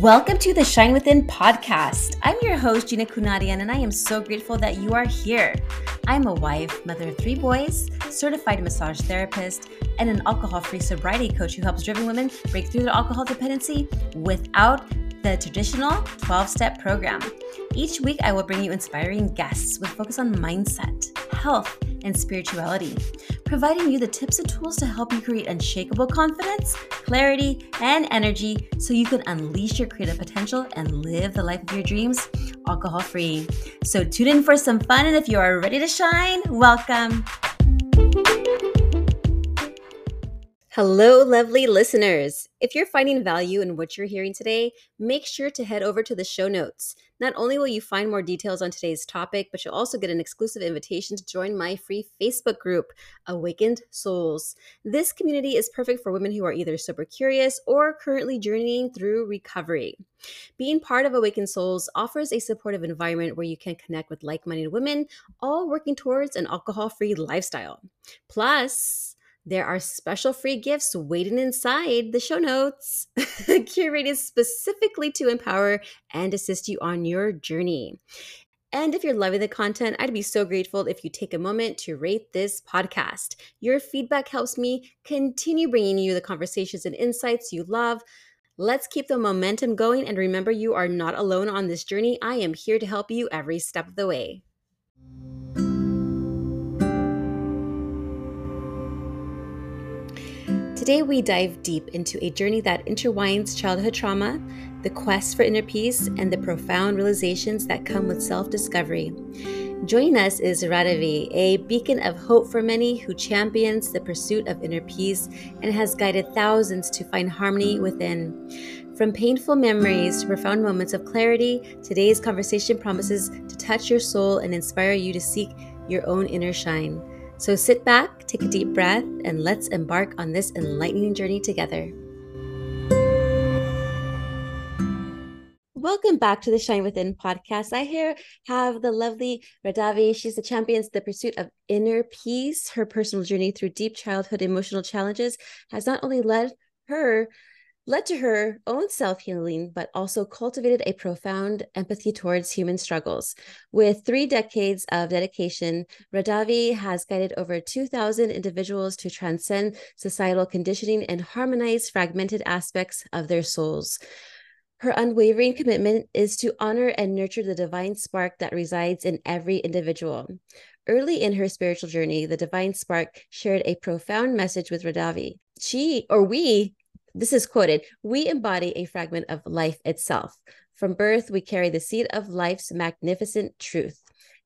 Welcome to the Shine Within podcast. I'm your host, Gina Kunadian, and I am so grateful that you are here. I'm a wife, mother of three boys, certified massage therapist, and an alcohol free sobriety coach who helps driven women break through their alcohol dependency without the traditional 12 step program. Each week, I will bring you inspiring guests with focus on mindset, health, and spirituality, providing you the tips and tools to help you create unshakable confidence, clarity, and energy so you can unleash your creative potential and live the life of your dreams alcohol free. So tune in for some fun, and if you are ready to shine, welcome. Hello, lovely listeners. If you're finding value in what you're hearing today, make sure to head over to the show notes. Not only will you find more details on today's topic, but you'll also get an exclusive invitation to join my free Facebook group, Awakened Souls. This community is perfect for women who are either sober curious or currently journeying through recovery. Being part of Awakened Souls offers a supportive environment where you can connect with like minded women, all working towards an alcohol free lifestyle. Plus, there are special free gifts waiting inside the show notes, curated specifically to empower and assist you on your journey. And if you're loving the content, I'd be so grateful if you take a moment to rate this podcast. Your feedback helps me continue bringing you the conversations and insights you love. Let's keep the momentum going and remember you are not alone on this journey. I am here to help you every step of the way. Today, we dive deep into a journey that intertwines childhood trauma, the quest for inner peace, and the profound realizations that come with self discovery. Joining us is Radavie, a beacon of hope for many who champions the pursuit of inner peace and has guided thousands to find harmony within. From painful memories to profound moments of clarity, today's conversation promises to touch your soul and inspire you to seek your own inner shine. So sit back, take a deep breath, and let's embark on this enlightening journey together. Welcome back to the Shine Within podcast. I here have the lovely Radavie. She's the champions the pursuit of inner peace. Her personal journey through deep childhood emotional challenges has not only led her led to her own self healing, but also cultivated a profound empathy towards human struggles. With three decades of dedication, Radavie has guided over 2,000 individuals to transcend societal conditioning and harmonize fragmented aspects of their souls. Her unwavering commitment is to honor and nurture the divine spark that resides in every individual. Early in her spiritual journey, the divine spark shared a profound message with Radavie. She, or we, this is quoted We embody a fragment of life itself. From birth, we carry the seed of life's magnificent truth.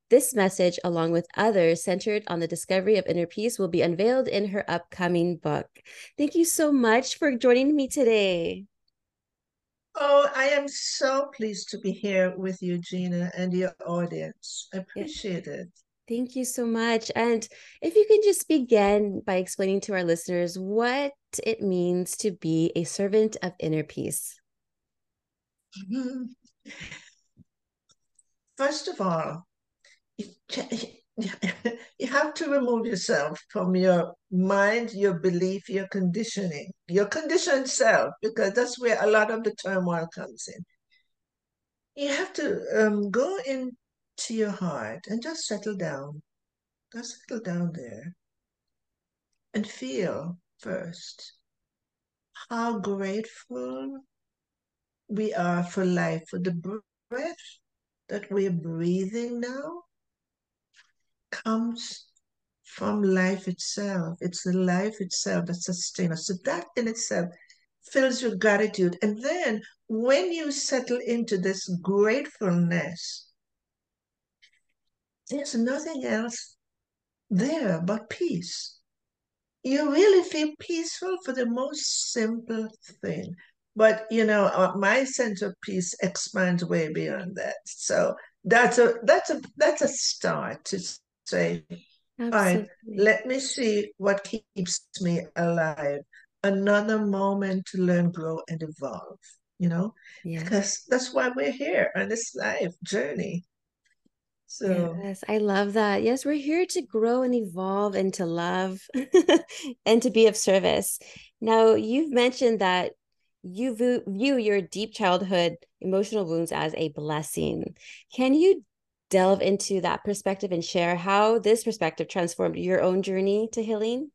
This message, along with others centered on the discovery of inner peace, will be unveiled in her upcoming book. Thank you so much for joining me today. Oh, I am so pleased to be here with you, Gina, and your audience. I appreciate yeah. it. Thank you so much. And if you can just begin by explaining to our listeners what it means to be a servant of inner peace. First of all, you have to remove yourself from your mind, your belief, your conditioning, your conditioned self, because that's where a lot of the turmoil comes in. You have to um, go in to your heart and just settle down. Just settle down there and feel first how grateful we are for life, for the breath that we're breathing now comes from life itself. It's the life itself that sustains us. So that in itself fills your gratitude. And then when you settle into this gratefulness, there's nothing else there but peace. You really feel peaceful for the most simple thing. But you know, uh, my sense of peace expands way beyond that. So that's a that's a that's a start to say, Absolutely. all right, let me see what keeps me alive. Another moment to learn, grow, and evolve. You know, yeah. because that's why we're here on this life journey. So yes, I love that. Yes, we're here to grow and evolve and to love and to be of service. Now, you've mentioned that you view, view your deep childhood emotional wounds as a blessing. Can you delve into that perspective and share how this perspective transformed your own journey to healing?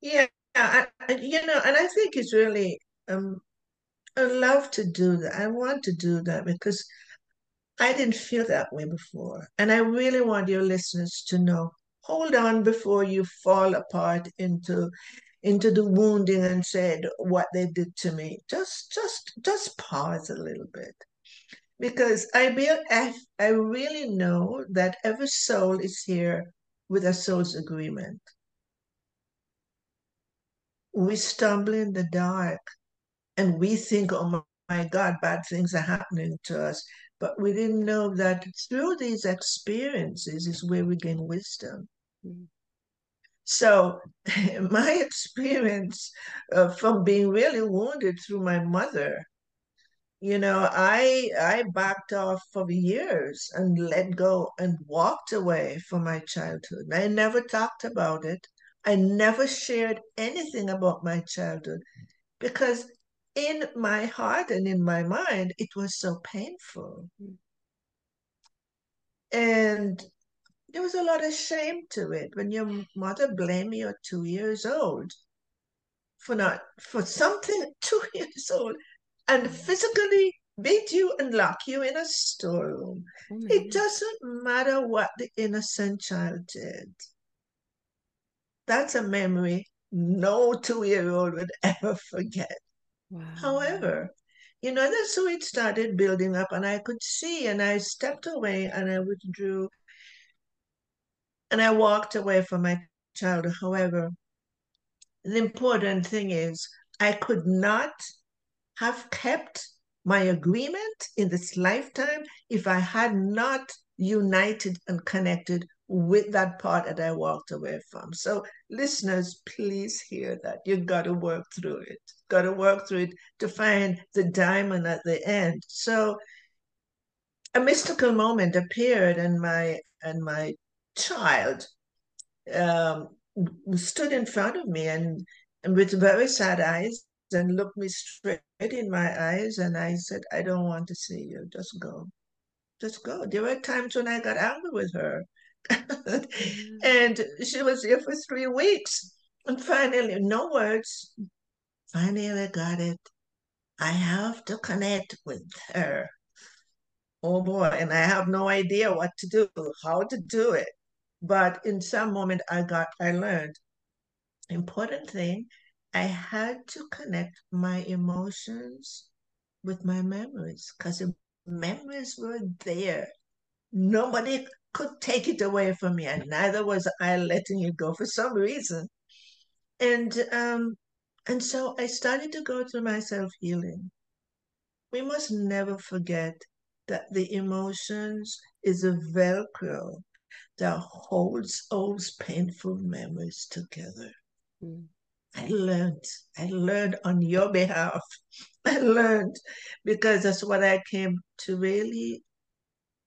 Yeah, I, you know, and I think it's really, um, I love to do that. I want to do that because I didn't feel that way before. And I really want your listeners to know hold on before you fall apart into into the wounding and said what they did to me. Just just just pause a little bit. Because I be, I, I really know that every soul is here with a soul's agreement. We stumble in the dark and we think, oh my God, bad things are happening to us. But we didn't know that through these experiences is where we gain wisdom. Mm-hmm. So, my experience uh, from being really wounded through my mother, you know, I I backed off for years and let go and walked away from my childhood. I never talked about it. I never shared anything about my childhood because in my heart and in my mind, it was so painful. Mm. And there was a lot of shame to it when your mother blamed you at two years old for not for something two years old and physically beat you and lock you in a storeroom. Oh it doesn't matter what the innocent child did. That's a memory no two year old would ever forget. Wow. However, you know, that's how it started building up, and I could see, and I stepped away and I withdrew and I walked away from my child. However, the important thing is, I could not have kept my agreement in this lifetime if I had not united and connected with that part that I walked away from. So, listeners, please hear that. You've got to work through it. Got to work through it to find the diamond at the end. So, a mystical moment appeared, and my and my child um, stood in front of me and, and with very sad eyes and looked me straight in my eyes, and I said, "I don't want to see you. Just go." Just go. There were times when I got angry with her and she was here for three weeks. And finally, no words. Finally, I got it. I have to connect with her. Oh boy, and I have no idea what to do, how to do it. But in some moment, I got, I learned. Important thing, I had to connect my emotions with my memories because the memories were there. Nobody could take it away from me, and neither was I letting it go for some reason. And um, and so I started to go through my self healing. We must never forget that the emotions is a velcro that holds those painful memories together. Mm. I learned. I learned on your behalf. I learned because that's what I came to really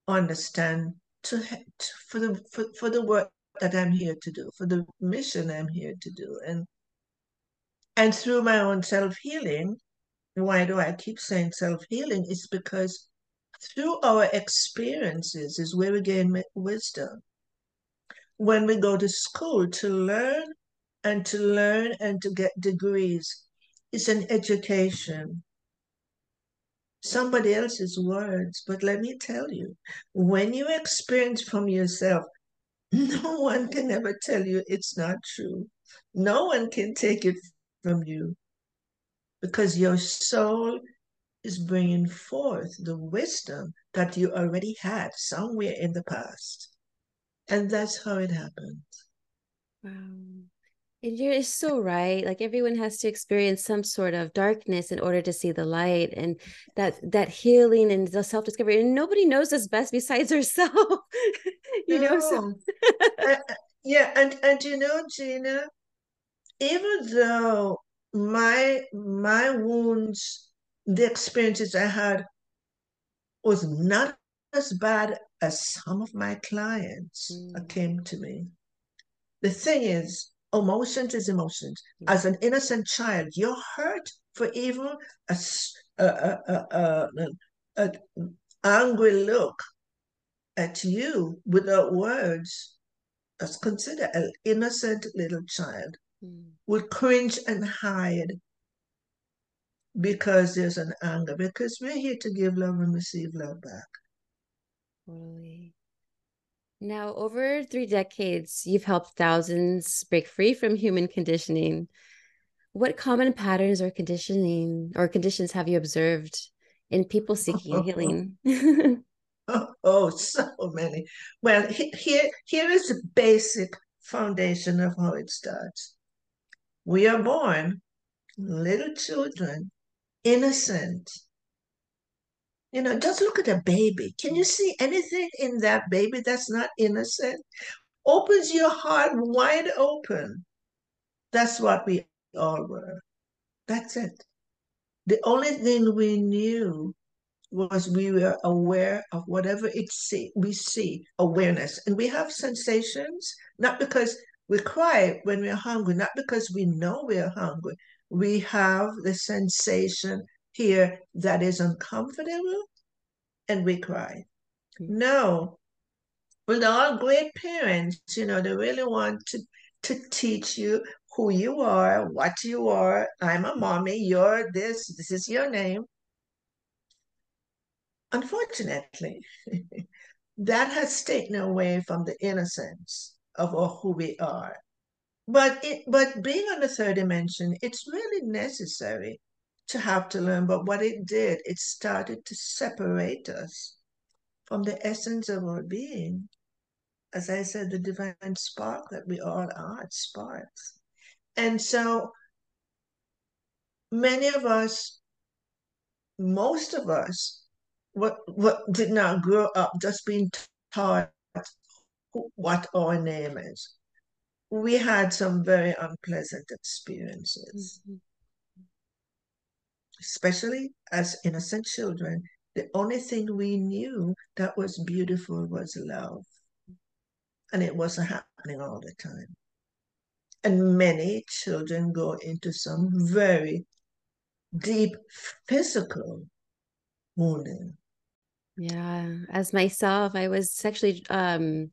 understand to, to for the for, for the work that I'm here to do, for the mission I'm here to do. And and through my own self-healing, why do I keep saying self-healing? It's because through our experiences is where we gain wisdom. When we go to school to learn and to learn and to get degrees, it's an education somebody else's words. But let me tell you, when you experience from yourself, no one can ever tell you it's not true. No one can take it from you because your soul is bringing forth the wisdom that you already had somewhere in the past. And that's how it happened. Wow. And you're so right. Like everyone has to experience some sort of darkness in order to see the light and that that healing and the self-discovery. And nobody knows us best besides ourselves. you no. know, so uh, yeah, and and you know, Gina, even though my my wounds, the experiences I had was not as bad as some of my clients mm. came to me. The thing is, emotions is emotions. As an innocent child, you're hurt for even a, a, a, a, a angry look at you without words. As consider an innocent little child mm. would cringe and hide because there's an anger. Because we're here to give love and receive love back. Totally. Now, over three decades, you've helped thousands break free from human conditioning. What common patterns or conditioning or conditions have you observed in people seeking healing? oh, oh, so many. Well, here, here is the basic foundation of how it starts. We are born little children, innocent, you know, just look at a baby. Can you see anything in that baby that's not innocent? Opens your heart wide open. That's what we all were. That's it. The only thing we knew was we were aware of whatever it see, we see, awareness. And we have sensations, not because we cry when we're hungry, not because we know we're hungry. We have the sensation here that is uncomfortable and we cry. Mm-hmm. No, with all great parents, you know, they really want to, to teach you who you are, what you are. I'm a mommy, you're this, this is your name. Unfortunately, that has taken away from the innocence of or who we are. But it, but being on the third dimension, it's really necessary to have to learn. But what it did, it started to separate us from the essence of our being. As I said, the divine spark that we all are, sparks. And so many of us, most of us, what what did not grow up just being taught what our name is. We had some very unpleasant experiences. Mm-hmm especially as innocent children, the only thing we knew that was beautiful was love. And it wasn't happening all the time. And many children go into some very deep physical wounding. Yeah. As myself, I was sexually um,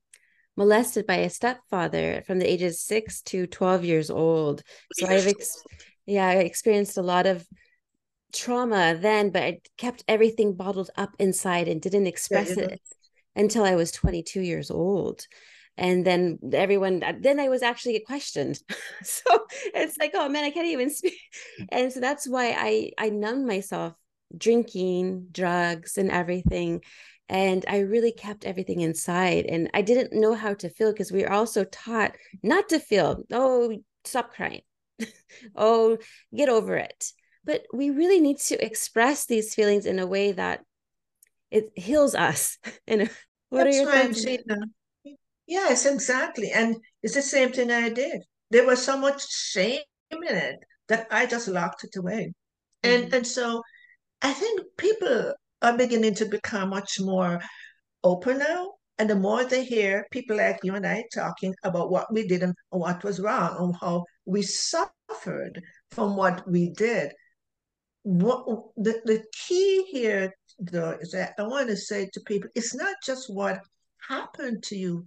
molested by a stepfather from the ages six to 12 years old. So I've, ex- yeah, I experienced a lot of trauma then, but I kept everything bottled up inside and didn't express yeah, it until I was 22 years old. And then everyone, uh, then I was actually questioned. so it's like, oh man, I can't even speak. And so that's why I I numbed myself drinking, drugs, and everything. And I really kept everything inside. And I didn't know how to feel because we were also taught not to feel. Oh, stop crying. oh, get over it but we really need to express these feelings in a way that it heals us and what That's are your right, thoughts Gina. yes exactly and it's the same thing i did there was so much shame in it that i just locked it away and mm-hmm. and so i think people are beginning to become much more open now and the more they hear people like you and I talking about what we did and what was wrong and how we suffered from what we did, what the, the key here though is that I want to say to people it's not just what happened to you,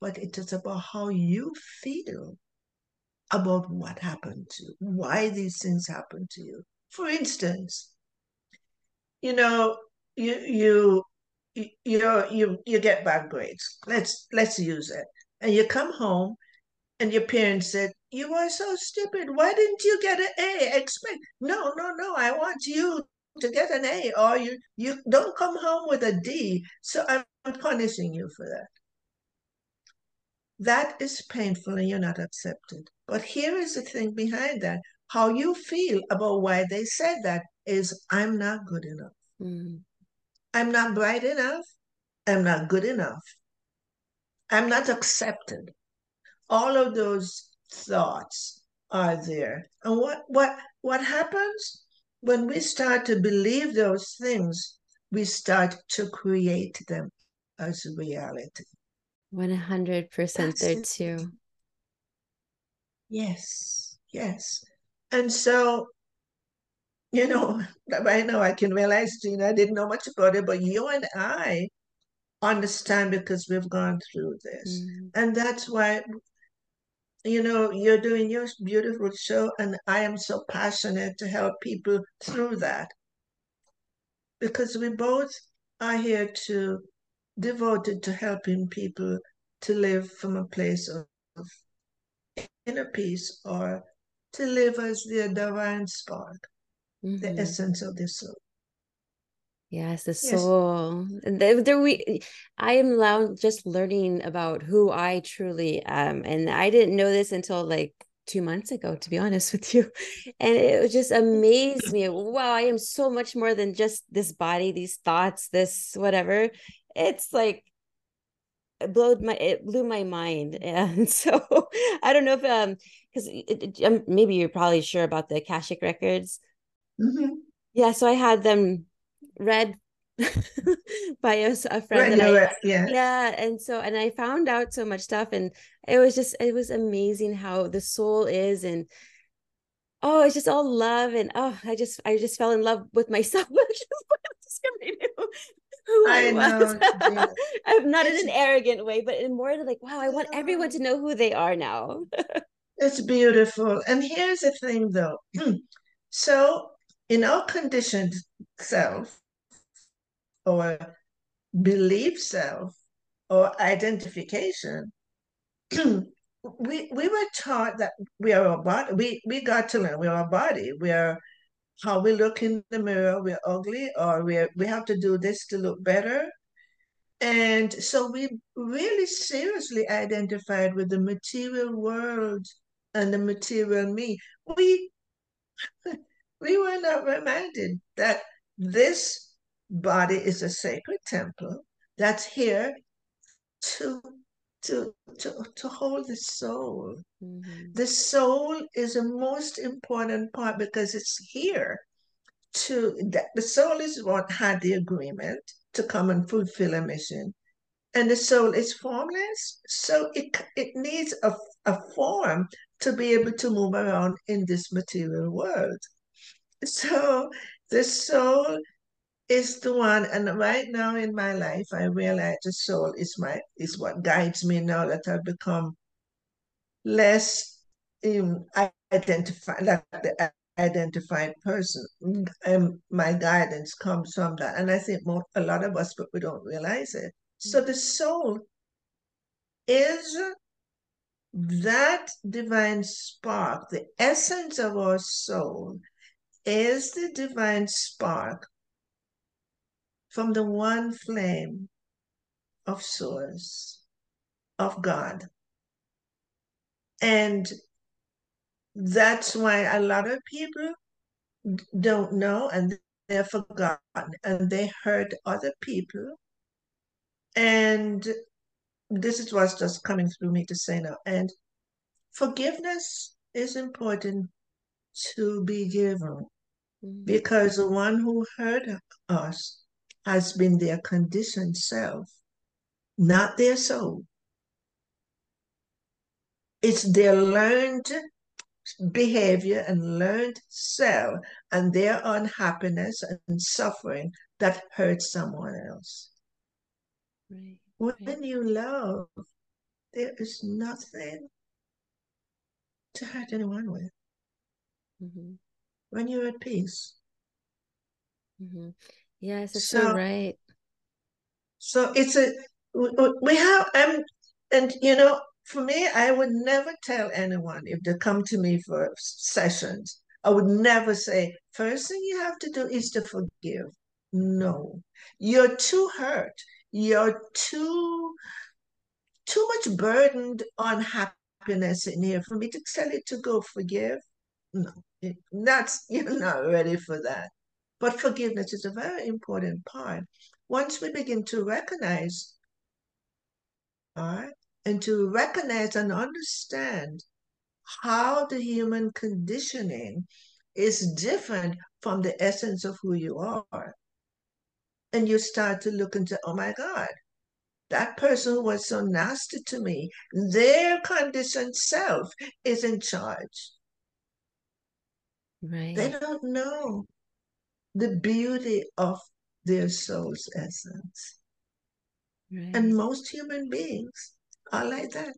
but it is about how you feel about what happened to you, why these things happened to you. For instance, you know, you you you you you get bad grades. Let's let's use it. And you come home and your parents said, You are so stupid. Why didn't you get an A? Expect no, no, no. I want you to get an A, or you you don't come home with a D. So I'm punishing you for that. That is painful and you're not accepted. But here is the thing behind that. How you feel about why they said that is I'm not good enough. Mm. I'm not bright enough. I'm not good enough. I'm not accepted all of those thoughts are there. And what what what happens when we start to believe those things, we start to create them as reality. 100% there too. Yes, yes. And so, you know, right now I can realize, Gina, I didn't know much about it, but you and I understand because we've gone through this. Mm. And that's why, you know, you're doing your beautiful show, and I am so passionate to help people through that. Because we both are here to devoted to helping people to live from a place of inner peace or to live as their divine spark, mm-hmm. the essence of the soul. Yes, the soul. Yes. There, there we I am now just learning about who I truly am. And I didn't know this until like two months ago, to be honest with you. And it just amazed me. Wow, I am so much more than just this body, these thoughts, this whatever. It's like it blew my it blew my mind and so i don't know if um because um, maybe you're probably sure about the akashic records mm-hmm. yeah so i had them read by a, a friend that I, yeah yeah and so and i found out so much stuff and it was just it was amazing how the soul is and oh it's just all love and oh i just i just fell in love with myself who I, I was. Know, I'm not in an arrogant way, but in more like, wow, I want everyone to know who they are now. it's beautiful. And here's the thing though. so in our conditioned self or belief self or identification, we we were taught that we are a body. We we got to learn we are a body. We are how we look in the mirror, we're ugly, or we we have to do this to look better. And so we really seriously identified with the material world and the material me. We we were not reminded that this body is a sacred temple that's here to to to, to hold the soul. Mm-hmm. The soul is the most important part because it's here to that the soul is what had the agreement to come and fulfill a mission. And the soul is formless, so it it needs a, a form to be able to move around in this material world. So the soul is the one and right now in my life i realize the soul is my is what guides me now that i've become less um, identified like the identified person. Um, my guidance comes from that. And i think more, a lot of us but we don't realize it. So the soul is that divine spark the essence of our soul is the divine spark from the one flame of source of God. And that's why a lot of people don't know and they're forgotten and they hurt other people. And this is what's just coming through me to say now. And forgiveness is important to be given mm-hmm. because the one who hurt us has been their conditioned self, not their soul. It's their learned behavior and learned self and their unhappiness and suffering that hurts someone else. Right, when you love, there is nothing to hurt anyone with. Mm-hmm. When you're at peace. Mm-hmm. Yes, it's so, so right. So it's a we have um and you know for me I would never tell anyone if they come to me for sessions I would never say first thing you have to do is to forgive. No, you're too hurt. You're too too much burdened on happiness in here for me to tell you to go forgive. No, that's you're not ready for that. But forgiveness is a very important part. Once we begin to recognize, all right, and to recognize and understand how the human conditioning is different from the essence of who you are. And you start to look into, oh my God, that person who was so nasty to me, their conditioned self is in charge. Right. They don't know the beauty of their soul's essence. Right. And most human beings are like that.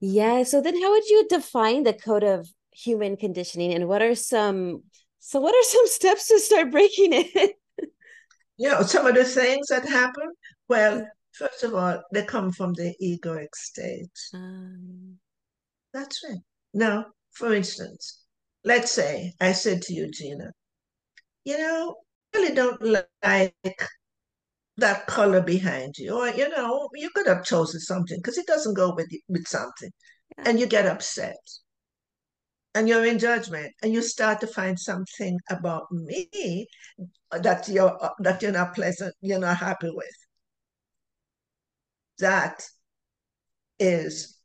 Yeah. So then how would you define the code of human conditioning and what are some so what are some steps to start breaking it? you know, some of the things that happen, well, first of all, they come from the egoic state. Um, That's right. Now, for instance, let's say I said to you, Gina, you know, I really don't like that color behind you, or you know, you could have chosen something because it doesn't go with with something, yeah. and you get upset, and you're in judgment, and you start to find something about me that you're that you're not pleasant, you're not happy with. That is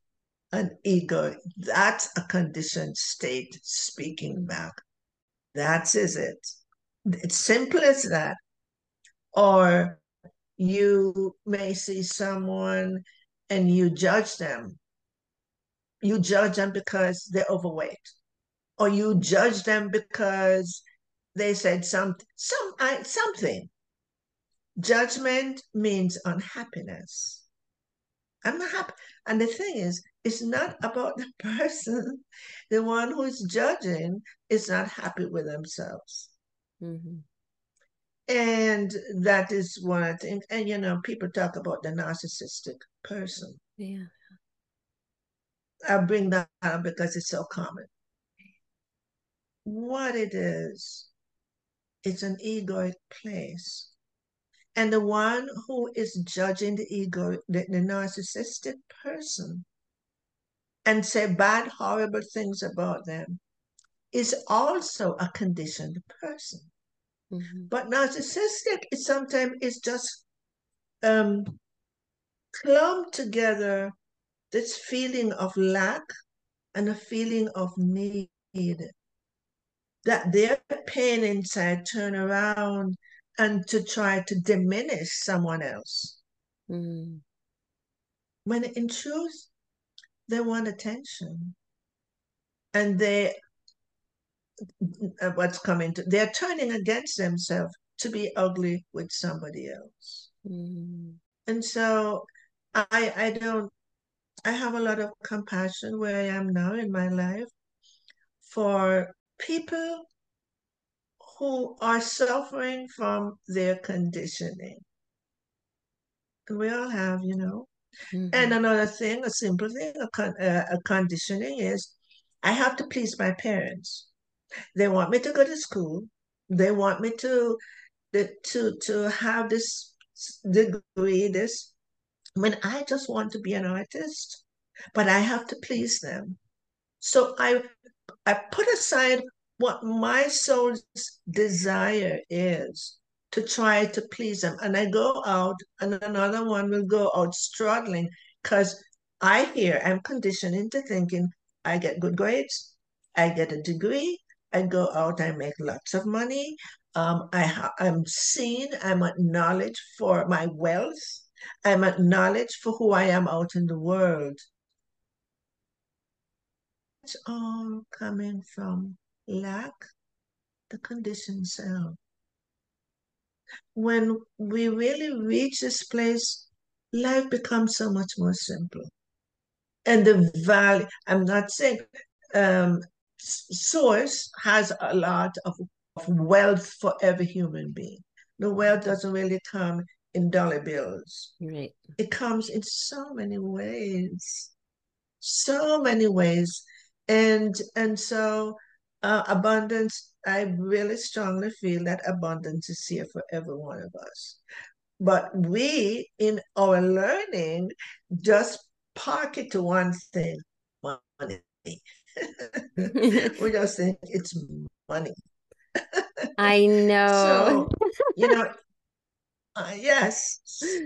an ego. That's a conditioned state speaking back. That is it. It's simple as that. Or you may see someone and you judge them. You judge them because they're overweight, or you judge them because they said some, some something. Judgment means unhappiness. I'm not happy. And the thing is, it's not about the person. The one who is judging is not happy with themselves. Mm-hmm. And that is what I think. And you know, people talk about the narcissistic person. Yeah. I bring that up because it's so common. What it is, it's an egoic place. And the one who is judging the ego, the, the narcissistic person, and say bad, horrible things about them, is also a conditioned person. Mm-hmm. But narcissistic is sometimes is just um, clumped together this feeling of lack and a feeling of need. That their pain inside turn around and to try to diminish someone else. Mm. When in truth, they want attention. And they uh, what's coming to they're turning against themselves to be ugly with somebody else mm. and so i i don't i have a lot of compassion where i am now in my life for people who are suffering from their conditioning and we all have you know mm-hmm. and another thing a simple thing a, con- uh, a conditioning is i have to please my parents they want me to go to school. They want me to to to have this degree, this when I just want to be an artist, but I have to please them. So I I put aside what my soul's desire is to try to please them. And I go out and another one will go out struggling because I hear I'm conditioned into thinking I get good grades, I get a degree, I go out, I make lots of money. Um, I I'm seen, I'm acknowledged for my wealth. I'm acknowledged for who I am out in the world. It's all coming from lack, the conditioned self. When we really reach this place, life becomes so much more simple. And the value, I'm not saying um, source has a lot of, of wealth for every human being. The wealth doesn't really come in dollar bills. Right. It comes in so many ways. So many ways. And and so uh, abundance, I really strongly feel that abundance is here for every one of us. But we, in our learning, just park it to one thing money. we just think it's money. I know. so, you know, uh, yes.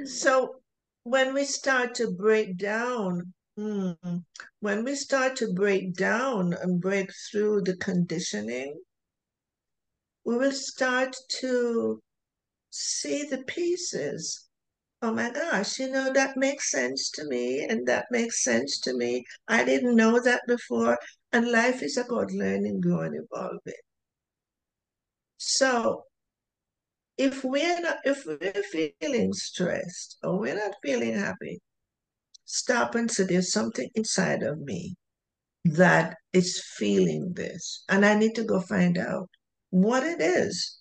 So when we start to break down, hmm, when we start to break down and break through the conditioning, we will start to see the pieces oh my gosh, you know, that makes sense to me and that makes sense to me. I didn't know that before. And life is about learning, growing, evolving. So if we're not, if we're feeling stressed or we're not feeling happy, stop and say, there's something inside of me that is feeling this. And I need to go find out what it is.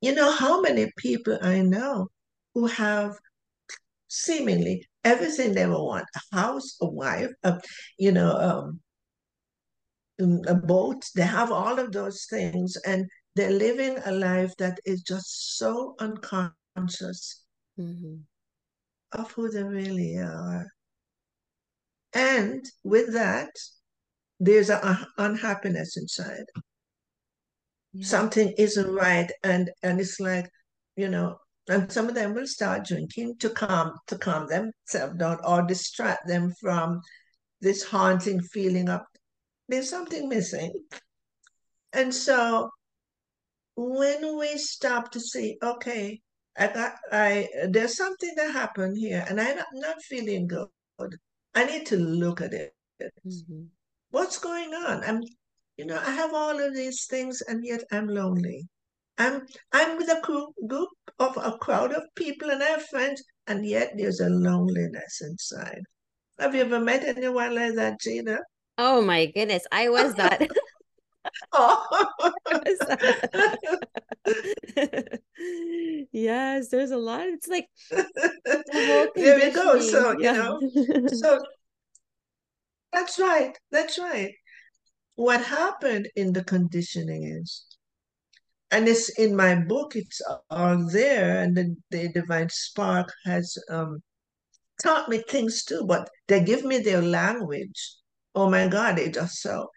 You know how many people I know who have seemingly everything they ever want a house, a wife, a, you know, um, um, a boat. They have all of those things, and they're living a life that is just so unconscious mm-hmm. Of who they really are. And with that, there's an unhappiness inside. Yeah. Something isn't right, and and it's like, you know, and some of them will start drinking to calm to calm themselves down or distract them from this haunting feeling of there's something missing. And so when we stop to see, okay, I got I there's something that happened here and I'm not feeling good. I need to look at it. Mm-hmm. What's going on? I'm you know, I have all of these things and yet I'm lonely. I'm I'm with a group of a crowd of people and I have friends, and yet there's a loneliness inside. Have you ever met anyone like that, Gina? Oh my goodness, I was that. oh. yes, there's a lot. It's like the there we go. So yeah. you know, so that's right. That's right. What happened in the conditioning is and it's in my book it's all there and the, the divine spark has um, taught me things too but they give me their language oh my god they just so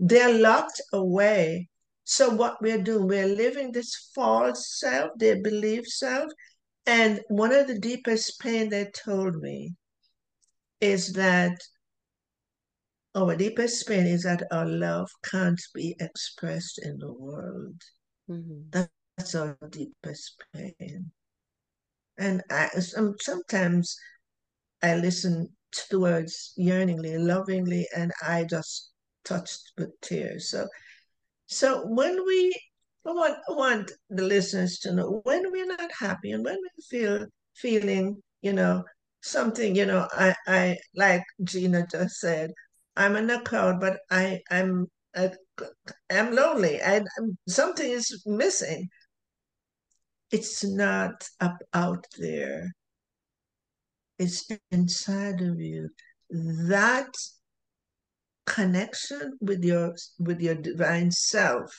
they're locked away so what we're doing we're living this false self their belief self and one of the deepest pain they told me is that our deepest pain is that our love can't be expressed in the world Mm-hmm. That's our deepest pain. And I, sometimes I listen to the words yearningly, lovingly, and I just touched with tears. So, so when we want, want the listeners to know when we're not happy and when we feel feeling, you know, something, you know, I, I like Gina just said, I'm in a crowd, but I, I'm I, am lonely and something is missing. It's not up out there. It's inside of you. That connection with your with your divine self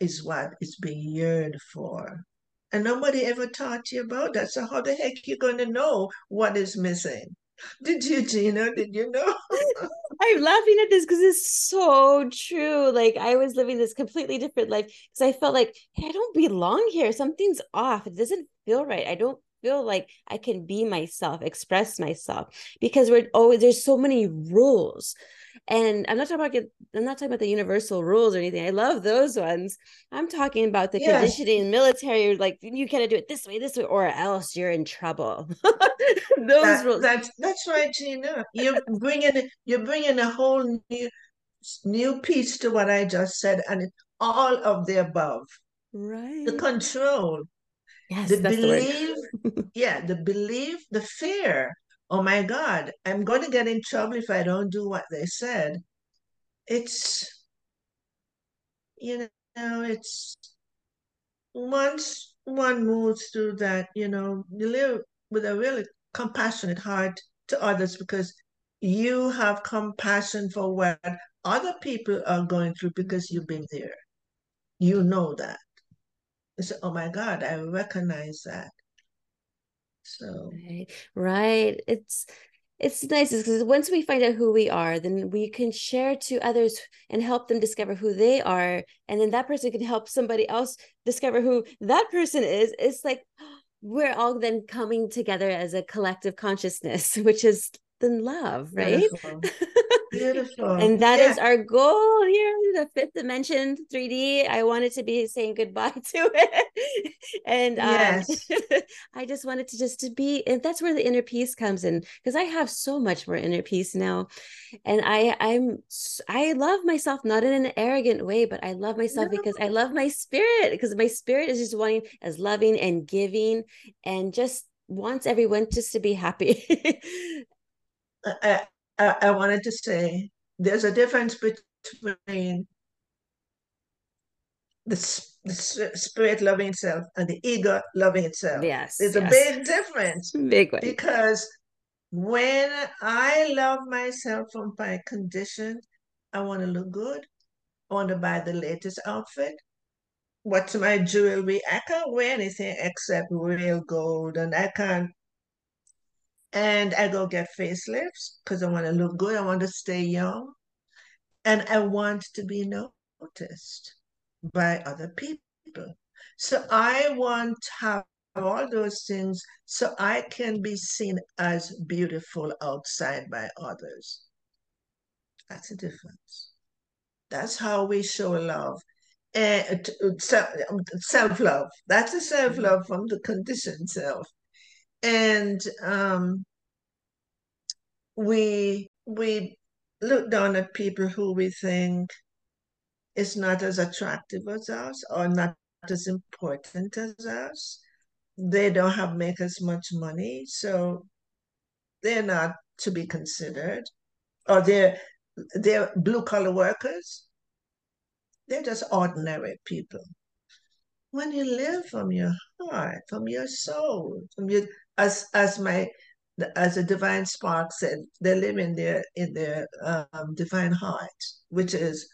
is what is being yearned for. And nobody ever taught you about that. So how the heck you going to know what is missing? Did you, Gina? Did you know? I'm laughing at this because it's so true. Like I was living this completely different life because I felt like, hey, I don't belong here. Something's off. It doesn't feel right. I don't feel like I can be myself, express myself because we're always there's so many rules. And I'm not talking about I'm not talking about the universal rules or anything. I love those ones. I'm talking about the yes. conditioning military, like you gotta do it this way, this way, or else you're in trouble. those that, rules. That's that's right, Gina. You're bringing you're bringing a whole new new piece to what I just said, and all of the above. Right. The control. Yes, the belief. The yeah, the belief, the fear oh my God, I'm going to get in trouble if I don't do what they said. It's, you know, it's once one moves through that, you know, you live with a really compassionate heart to others because you have compassion for what other people are going through because you've been there. You know that. You say, oh my God, I recognize that. So right. It's it's nice because once we find out who we are, then we can share to others and help them discover who they are, and then that person can help somebody else discover who that person is. It's like we're all then coming together as a collective consciousness, which is than love, right? Beautiful. Beautiful. and that Yeah. is our goal here, the fifth dimension 3D. I wanted to be saying goodbye to it. and um, Yes. I just wanted to just to be, and that's where the inner peace comes in, because I have so much more inner peace now. And I I'm I love myself, not in an arrogant way, but I love myself because I love my spirit, because my spirit is just wanting as loving and giving and just wants everyone just to be happy. I, I, I wanted to say there's a difference between the, the spirit loving itself and the ego loving itself. yes. There's a big difference big way. because when I love myself from my condition, I want to look good. I want to buy the latest outfit. What's my jewelry? I can't wear anything except real gold, and I can't. And I go get facelifts because I want to look good. I want to stay young, and I want to be noticed by other people. So I want to have all those things so I can be seen as beautiful outside by others. That's a difference. That's how we show love. Eh, and self love. That's a self love from the conditioned self. And um, we we look down at people who we think is not as attractive as us or not as important as us. They don't have make as much money, so they're not to be considered. Or they're they're blue collar workers. They're just ordinary people. When you live from your heart, from your soul, from your as as my as a divine spark said, they live in their in their um, divine heart, which is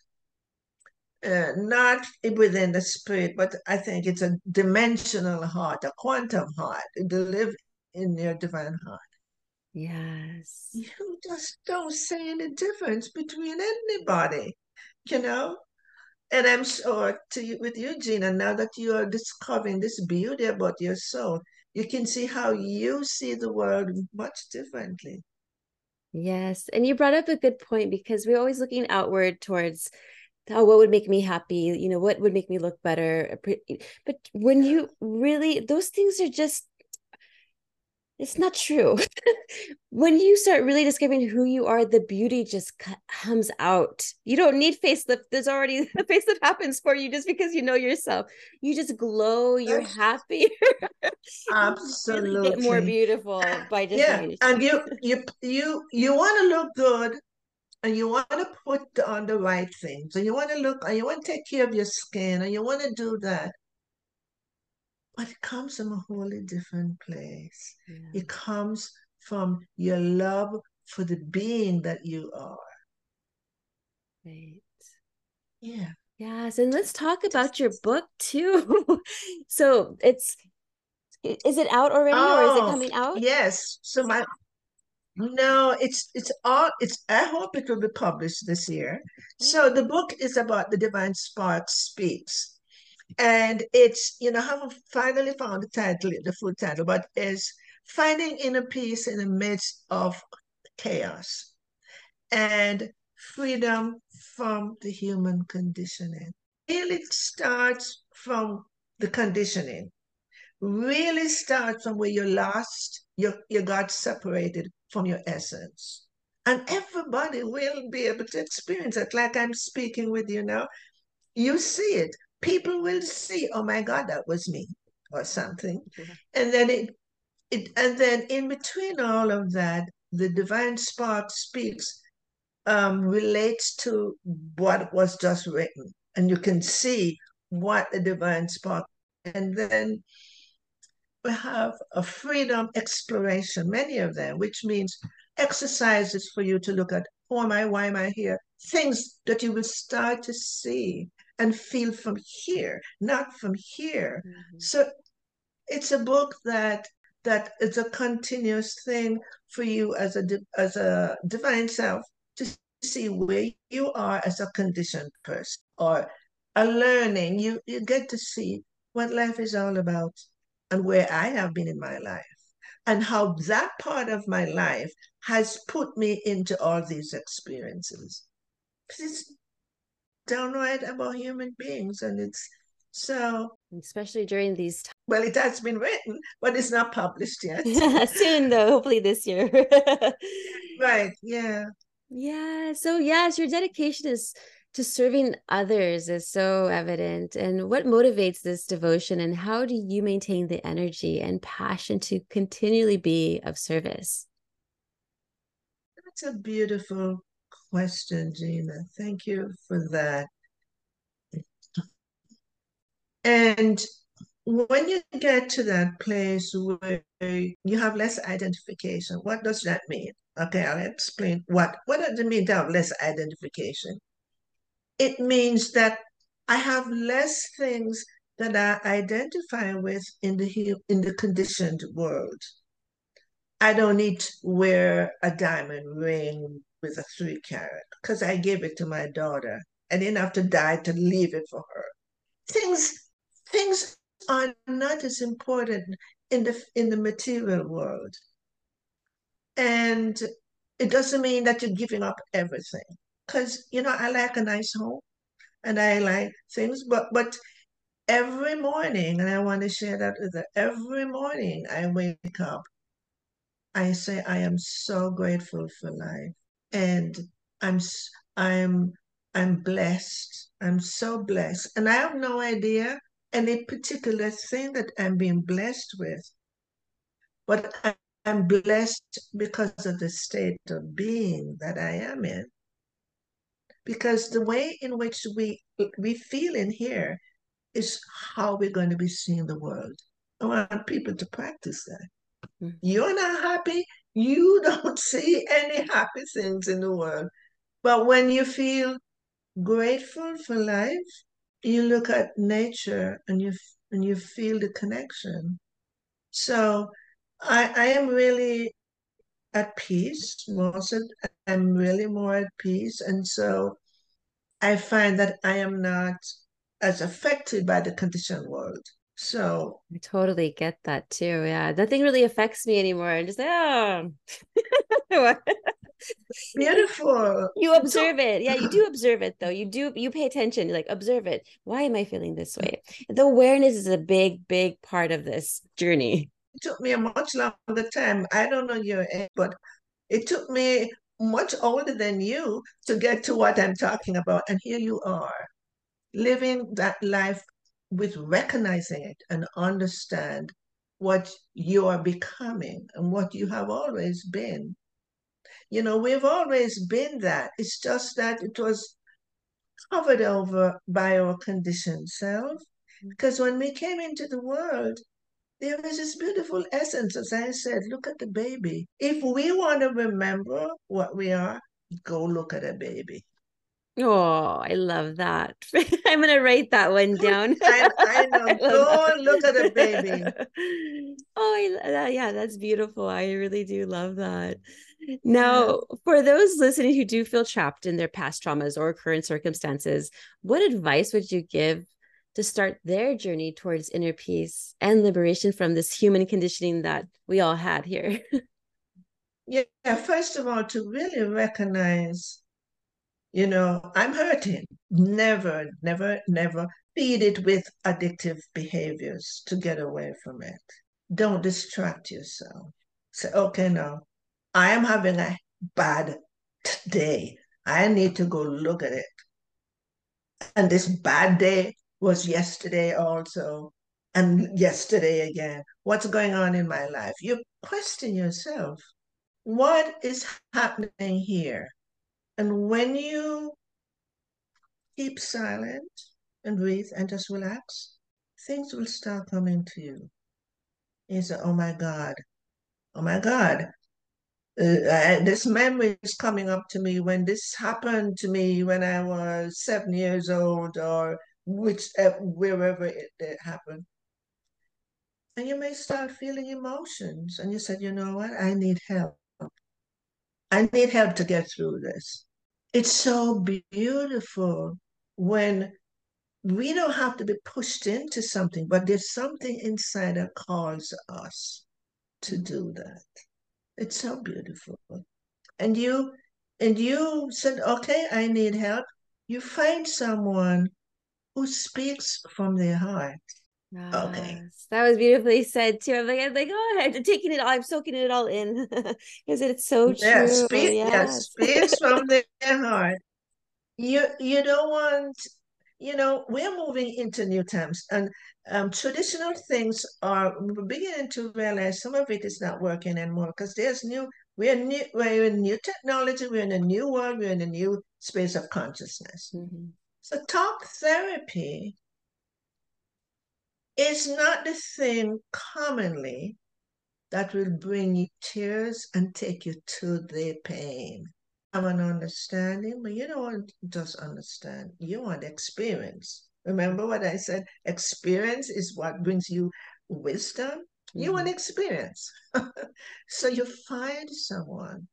uh, not within the spirit, but I think it's a dimensional heart, a quantum heart. They live in your divine heart. Yes. You just don't see any difference between anybody, you know? And I'm sure to you, with you, Gina, now that you are discovering this beauty about your soul, you can see how you see the world much differently. Yes. And you brought up a good point because we're always looking outward towards oh, what would make me happy? You know, what would make me look better? But when you really, those things are just, it's not true. when you start really discovering who you are, the beauty just comes out. You don't need facelift. There's already a facelift happens for you just because you know yourself. You just glow. You're happier. Absolutely. You get more beautiful by just yeah, and you you you you want to look good and you want to put on the right things and you want to look and you want to take care of your skin and you want to do that but it comes from a wholly different place Yeah. it comes from your love for the being that you are Right. yeah Yes, and let's talk about your book too. so it's is it out already or is it Oh, coming out? yes so my no it's it's all it's i hope it will be published this year so oh. the book is about the divine spark speaks and it's you know I haven't finally found the title the full title but it's finding inner peace in the midst of chaos and freedom from the human conditioning. Really starts from the conditioning. Really starts from where you're lost you you got separated from your essence. And everybody will be able to experience it. Like i'm speaking with you now you see it people will see oh my god that was me or something. Yeah. and then it it and then in between all of that the divine spark speaks um relates to what was just written. And you can see what the divine spark and then we have a freedom exploration many of them which means exercises for you to look at who am i? Why am i here? Things that you will start to see and feel from here, not from here. Mm-hmm. So it's a book that that it's a continuous thing for you as a as a divine self to see where you are as a conditioned person or a learning. You you get to see what life is all about and where I have been in my life. and how that part of my life has put me into all these experiences. It's downright about human beings, and it's so. Especially during these times. Well, it has been written, but it's not published yet. Soon, though, hopefully this year. right. Yeah. Yeah. So, yes, your dedication is to serving others is so evident. And what motivates this devotion, and how do you maintain the energy and passion to continually be of service? That's a beautiful question, Gina. Thank you for that. And when you get to that place where you have less identification, what does that mean? Okay, I'll explain what what does it mean to have less identification? it means that I have less things that I identify with in the in the conditioned world. I don't need to wear a diamond ring with a three carat because I gave it to my daughter. I didn't have to die to leave it for her. Things things are not as important in the in the material world. And it doesn't mean that you're giving up everything because you know I like a nice home and I like things, but but every morning, and I want to share that with her. Every morning I wake up, I say I am so grateful for life, and I'm I'm I'm blessed. I'm so blessed, and I have no idea any particular thing that I'm being blessed with, but I'm blessed because of the state of being that I am in because the way in which we we feel in here is how we're going to be seeing the world. I want people to practice that. Mm-hmm. You're not happy, you don't see any happy things in the world. But when you feel grateful for life, you look at nature and you and you feel the connection. So I, I am really at peace. Most of I'm really more at peace. And so I find that I am not as affected by the conditioned world. So I totally get that too. Yeah. Nothing really affects me anymore. I'm just like, oh beautiful. You observe so- it. Yeah, you do observe it though. You do you pay attention. Like observe it. Why am I feeling this way? The awareness is a big, big part of this journey. It took me a much longer time. I don't know your age, but it took me much older than you to get to what I'm talking about. And here you are, living that life with recognizing it and understand what you are becoming and what you have always been. You know, we've always been that. It's just that it was covered over by our conditioned self. Mm. Because when we came into the world, there was this beautiful essence, as I said, look at the baby. If we want to remember what we are, go look at a baby. Oh, I love that. I'm going to write that one down. I, I know. I go look at the baby. Oh, I, yeah, that's beautiful. I really do love that. Now, for those listening who do feel trapped in their past traumas or current circumstances, what advice would you give to start their journey towards inner peace and liberation from this human conditioning that we all had here? yeah, first of all, to really recognize, you know, I'm hurting. Never, never, never feed it with addictive behaviors to get away from it. Don't distract yourself. Say, okay, now I am having a bad day. I need to go look at it. And this bad day was yesterday also, and yesterday again. What's going on in my life? You question yourself, what is happening here? And when you keep silent and breathe and just relax, things will start coming to you. You say, oh my God, oh my God, uh, this memory is coming up to me when this happened to me when I was seven years old or which uh, wherever it, it happened. And you may start feeling emotions, and you said, you know what, I need help. I need help to get through this. It's so beautiful when we don't have to be pushed into something, but there's something inside that calls us. to do that. It's so beautiful. And you and you said, okay, I need help. You find someone who speaks from their heart. Okay. That was beautifully said too. I'm like, I'm like, oh, I'm taking it all, I'm soaking it all in because it's so true. Speak, yes. yeah, speaks from their heart. You you don't want, you know, we're moving into new times and um, traditional things are beginning to realize some of it is not working anymore because there's new we're new we're in new technology we're in a new world we're in a new space of consciousness mm-hmm. so talk therapy is not the thing commonly that will bring you tears and take you to the pain have an understanding but you don't want just understand you want experience Remember what I said? Experience is what brings you wisdom. Mm-hmm. You want mm-hmm. experience. so you find someone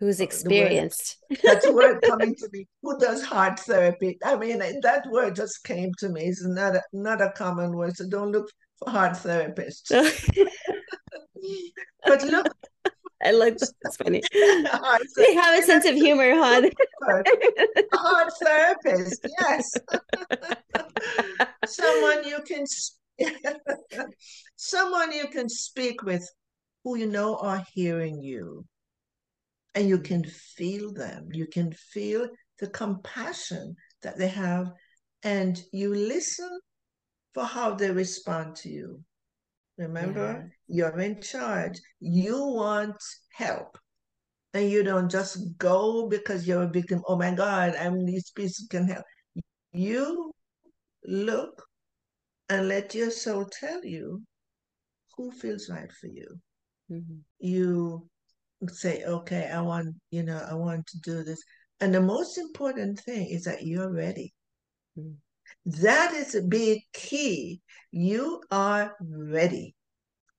who's uh, experienced. Word, that's word coming to me. Who does heart therapy? I mean, that word just came to me. It's not a, not a common word, so don't look for heart therapists. but look I like that. That's funny. they have a sense of humor, huh? Hard therapist, yes. someone you can someone you can speak with who you know are hearing you. And you can feel them. You can feel the compassion that they have. And you listen for how they respond to you. Remember, yeah. you're in charge. You want help. And you don't just go because you're a victim. Oh my God, I'm these people can help. You look and let your soul tell you who feels right for you. Mm-hmm. You say, okay, I want, you know, I want to do this. And the most important thing is that you're ready. Mm-hmm. That is a big key. You are ready.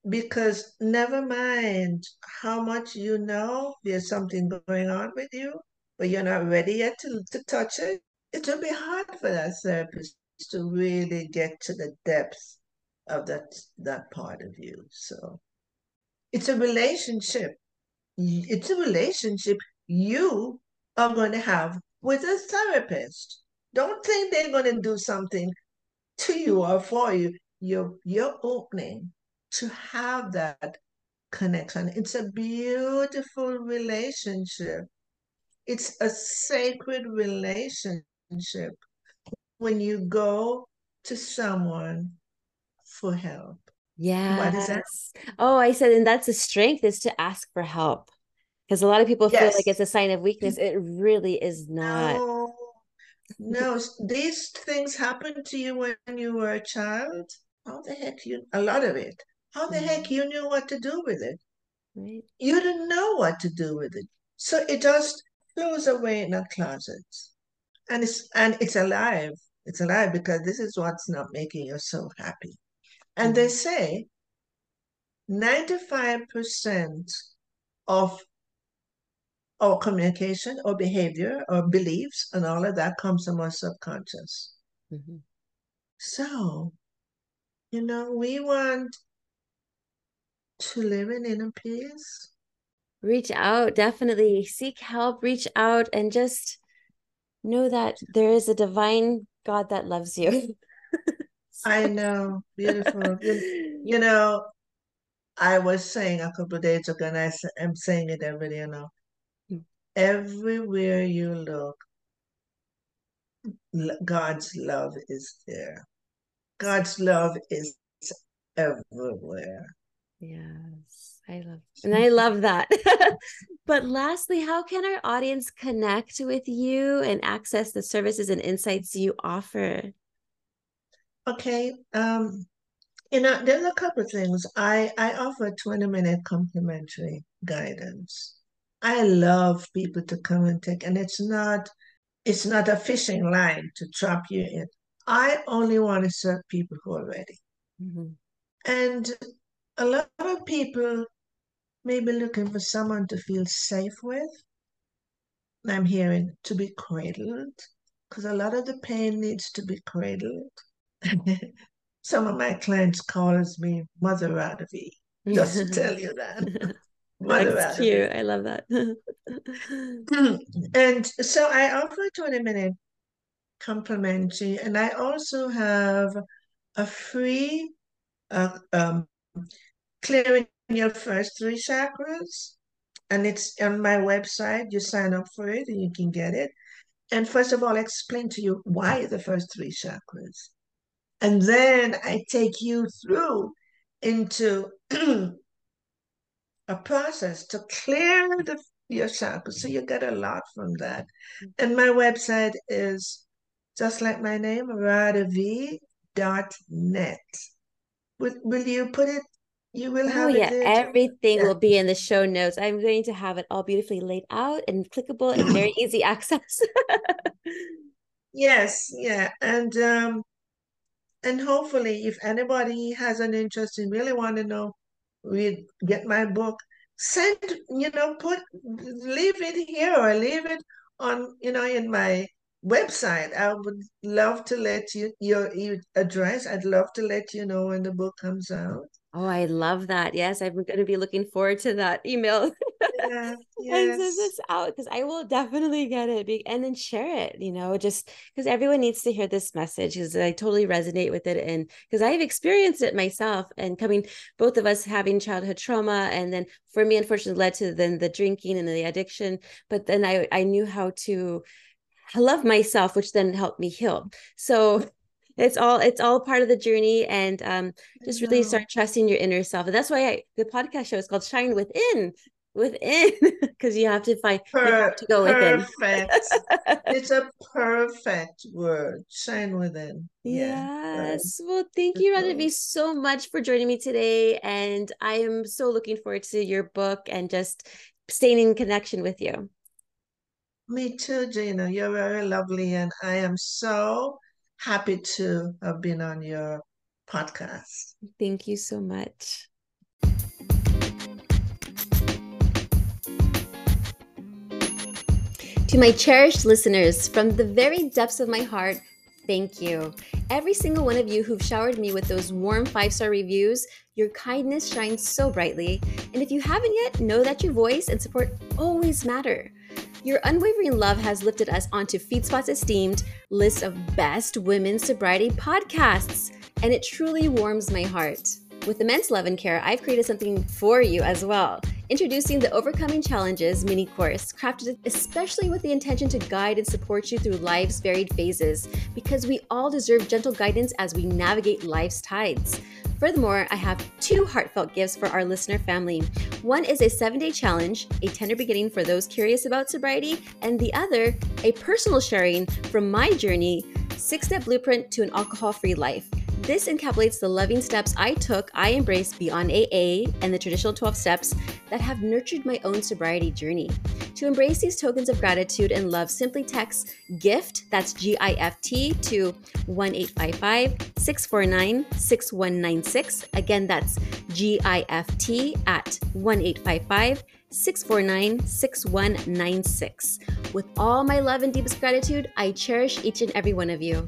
Because never mind how much you know there's something going on with you, but you're not ready yet to, to touch it. It will be hard for that therapist to really get to the depth of that that part of you. So it's a relationship. Mm, it's a relationship you are going to have with a therapist. Don't think they're going to do something to you or for you. You're, you're opening to have that connection. It's a beautiful relationship. It's a sacred relationship when you go to someone for help. Yeah. Oh, I said, and that's a strength is to ask for help. Because a lot of people yes. feel like it's a sign of weakness. It really is not. No, no, these things happened to you when you were a child. How the heck you a lot of it. How the mm-hmm. heck you knew what to do with it? Right. You didn't know what to do with it. So it just goes away in a closet. And it's and it's alive. It's alive because this is what's not making you so happy. And mm-hmm. they say 95% of our communication or behavior or beliefs and all of that comes from our subconscious. Mm-hmm. So, you know, we want to live in inner peace. Reach out, definitely seek help, reach out, and just know that there is a divine God that loves you. I know, beautiful. you, know, I was saying a couple days ago, and I, am saying it every day you know. Hmm. Everywhere you look, God's love is there. God's love is everywhere. Yes, I love and I love that. but lastly, how can our audience connect with you and access the services and insights you offer? Okay. Um, you know, there's a couple of things. I, I offer 20 minute complimentary guidance. I love people to come and take, and it's not it's not a fishing line to trap you in. I only want to serve people who are ready. Mm-hmm. And a lot of people may be looking for someone to feel safe with. I'm hearing to be cradled, because a lot of the pain needs to be cradled. Some of my clients calls me Mother Radavie. Just to tell you that. That's cute. I love that. and so I offer 20 minute complimentary, and I also have a free uh, um, clearing your first three chakras, and it's on my website. You sign up for it, and you can get it. And first of all, I explain to you why the first three chakras. And then I take you through into a process to clear the, your chakras. So you get a lot from that. And my website is just like my name, radavie.net. Will, will you put it? You will oh, have oh, yeah. Everything yeah. will be in the show notes. I'm going to have it all beautifully laid out and clickable and very easy access. yes, yeah. And um and hopefully if anybody has an interest and really want to know, read get my book, send, you know, put leave it here or leave it on, you know, in my website. I would love to let you your address. I'd love to let you know when the book comes out. Oh, I love that. Yes, I'm going to be looking forward to that email. Yeah, yes. and this out because I will definitely get it and then share it, you know, just because everyone needs to hear this message because I totally resonate with it. And because I've experienced it myself and coming, both of us having childhood trauma. And then for me, unfortunately, led to then the drinking and the addiction. But then I, I knew how to love myself, which then helped me heal. So it's all it's all part of the journey and um just really start trusting your inner self and that's why I, the podcast show is called shine within within because you have to find per- have to go perfect. within it's a perfect word shine within yes yeah. well thank you Radavie so much for joining me today and i am so looking forward to your book and just staying in connection with you me too gina you're very lovely and i am so happy to have been on your podcast. Thank you so much. To my cherished listeners, from the very depths of my heart, thank you. Every single one of you who've showered me with those warm five star reviews, your kindness shines so brightly. And if you haven't yet, know that your voice and support always matter. Your unwavering love has lifted us onto FeedSpot's esteemed list of best women's sobriety podcasts, and it truly warms my heart. With immense love and care, I've created something for you as well. Introducing the Overcoming Challenges mini course, crafted especially with the intention to guide and support you through life's varied phases, because we all deserve gentle guidance as we navigate life's tides. Furthermore, I have two heartfelt gifts for our listener family. One is a seven day challenge, a tender beginning for those curious about sobriety, and the other, a personal sharing from my journey, six step blueprint to an alcohol free life. This encapsulates the loving steps I took, I embraced beyond AA and the traditional 12 steps that have nurtured my own sobriety journey. To embrace these tokens of gratitude and love, simply text GIFT, that's G I F T, to 1 855 649 6196. Again, that's G I F T at 1 855 649 6196. With all my love and deepest gratitude, I cherish each and every one of you.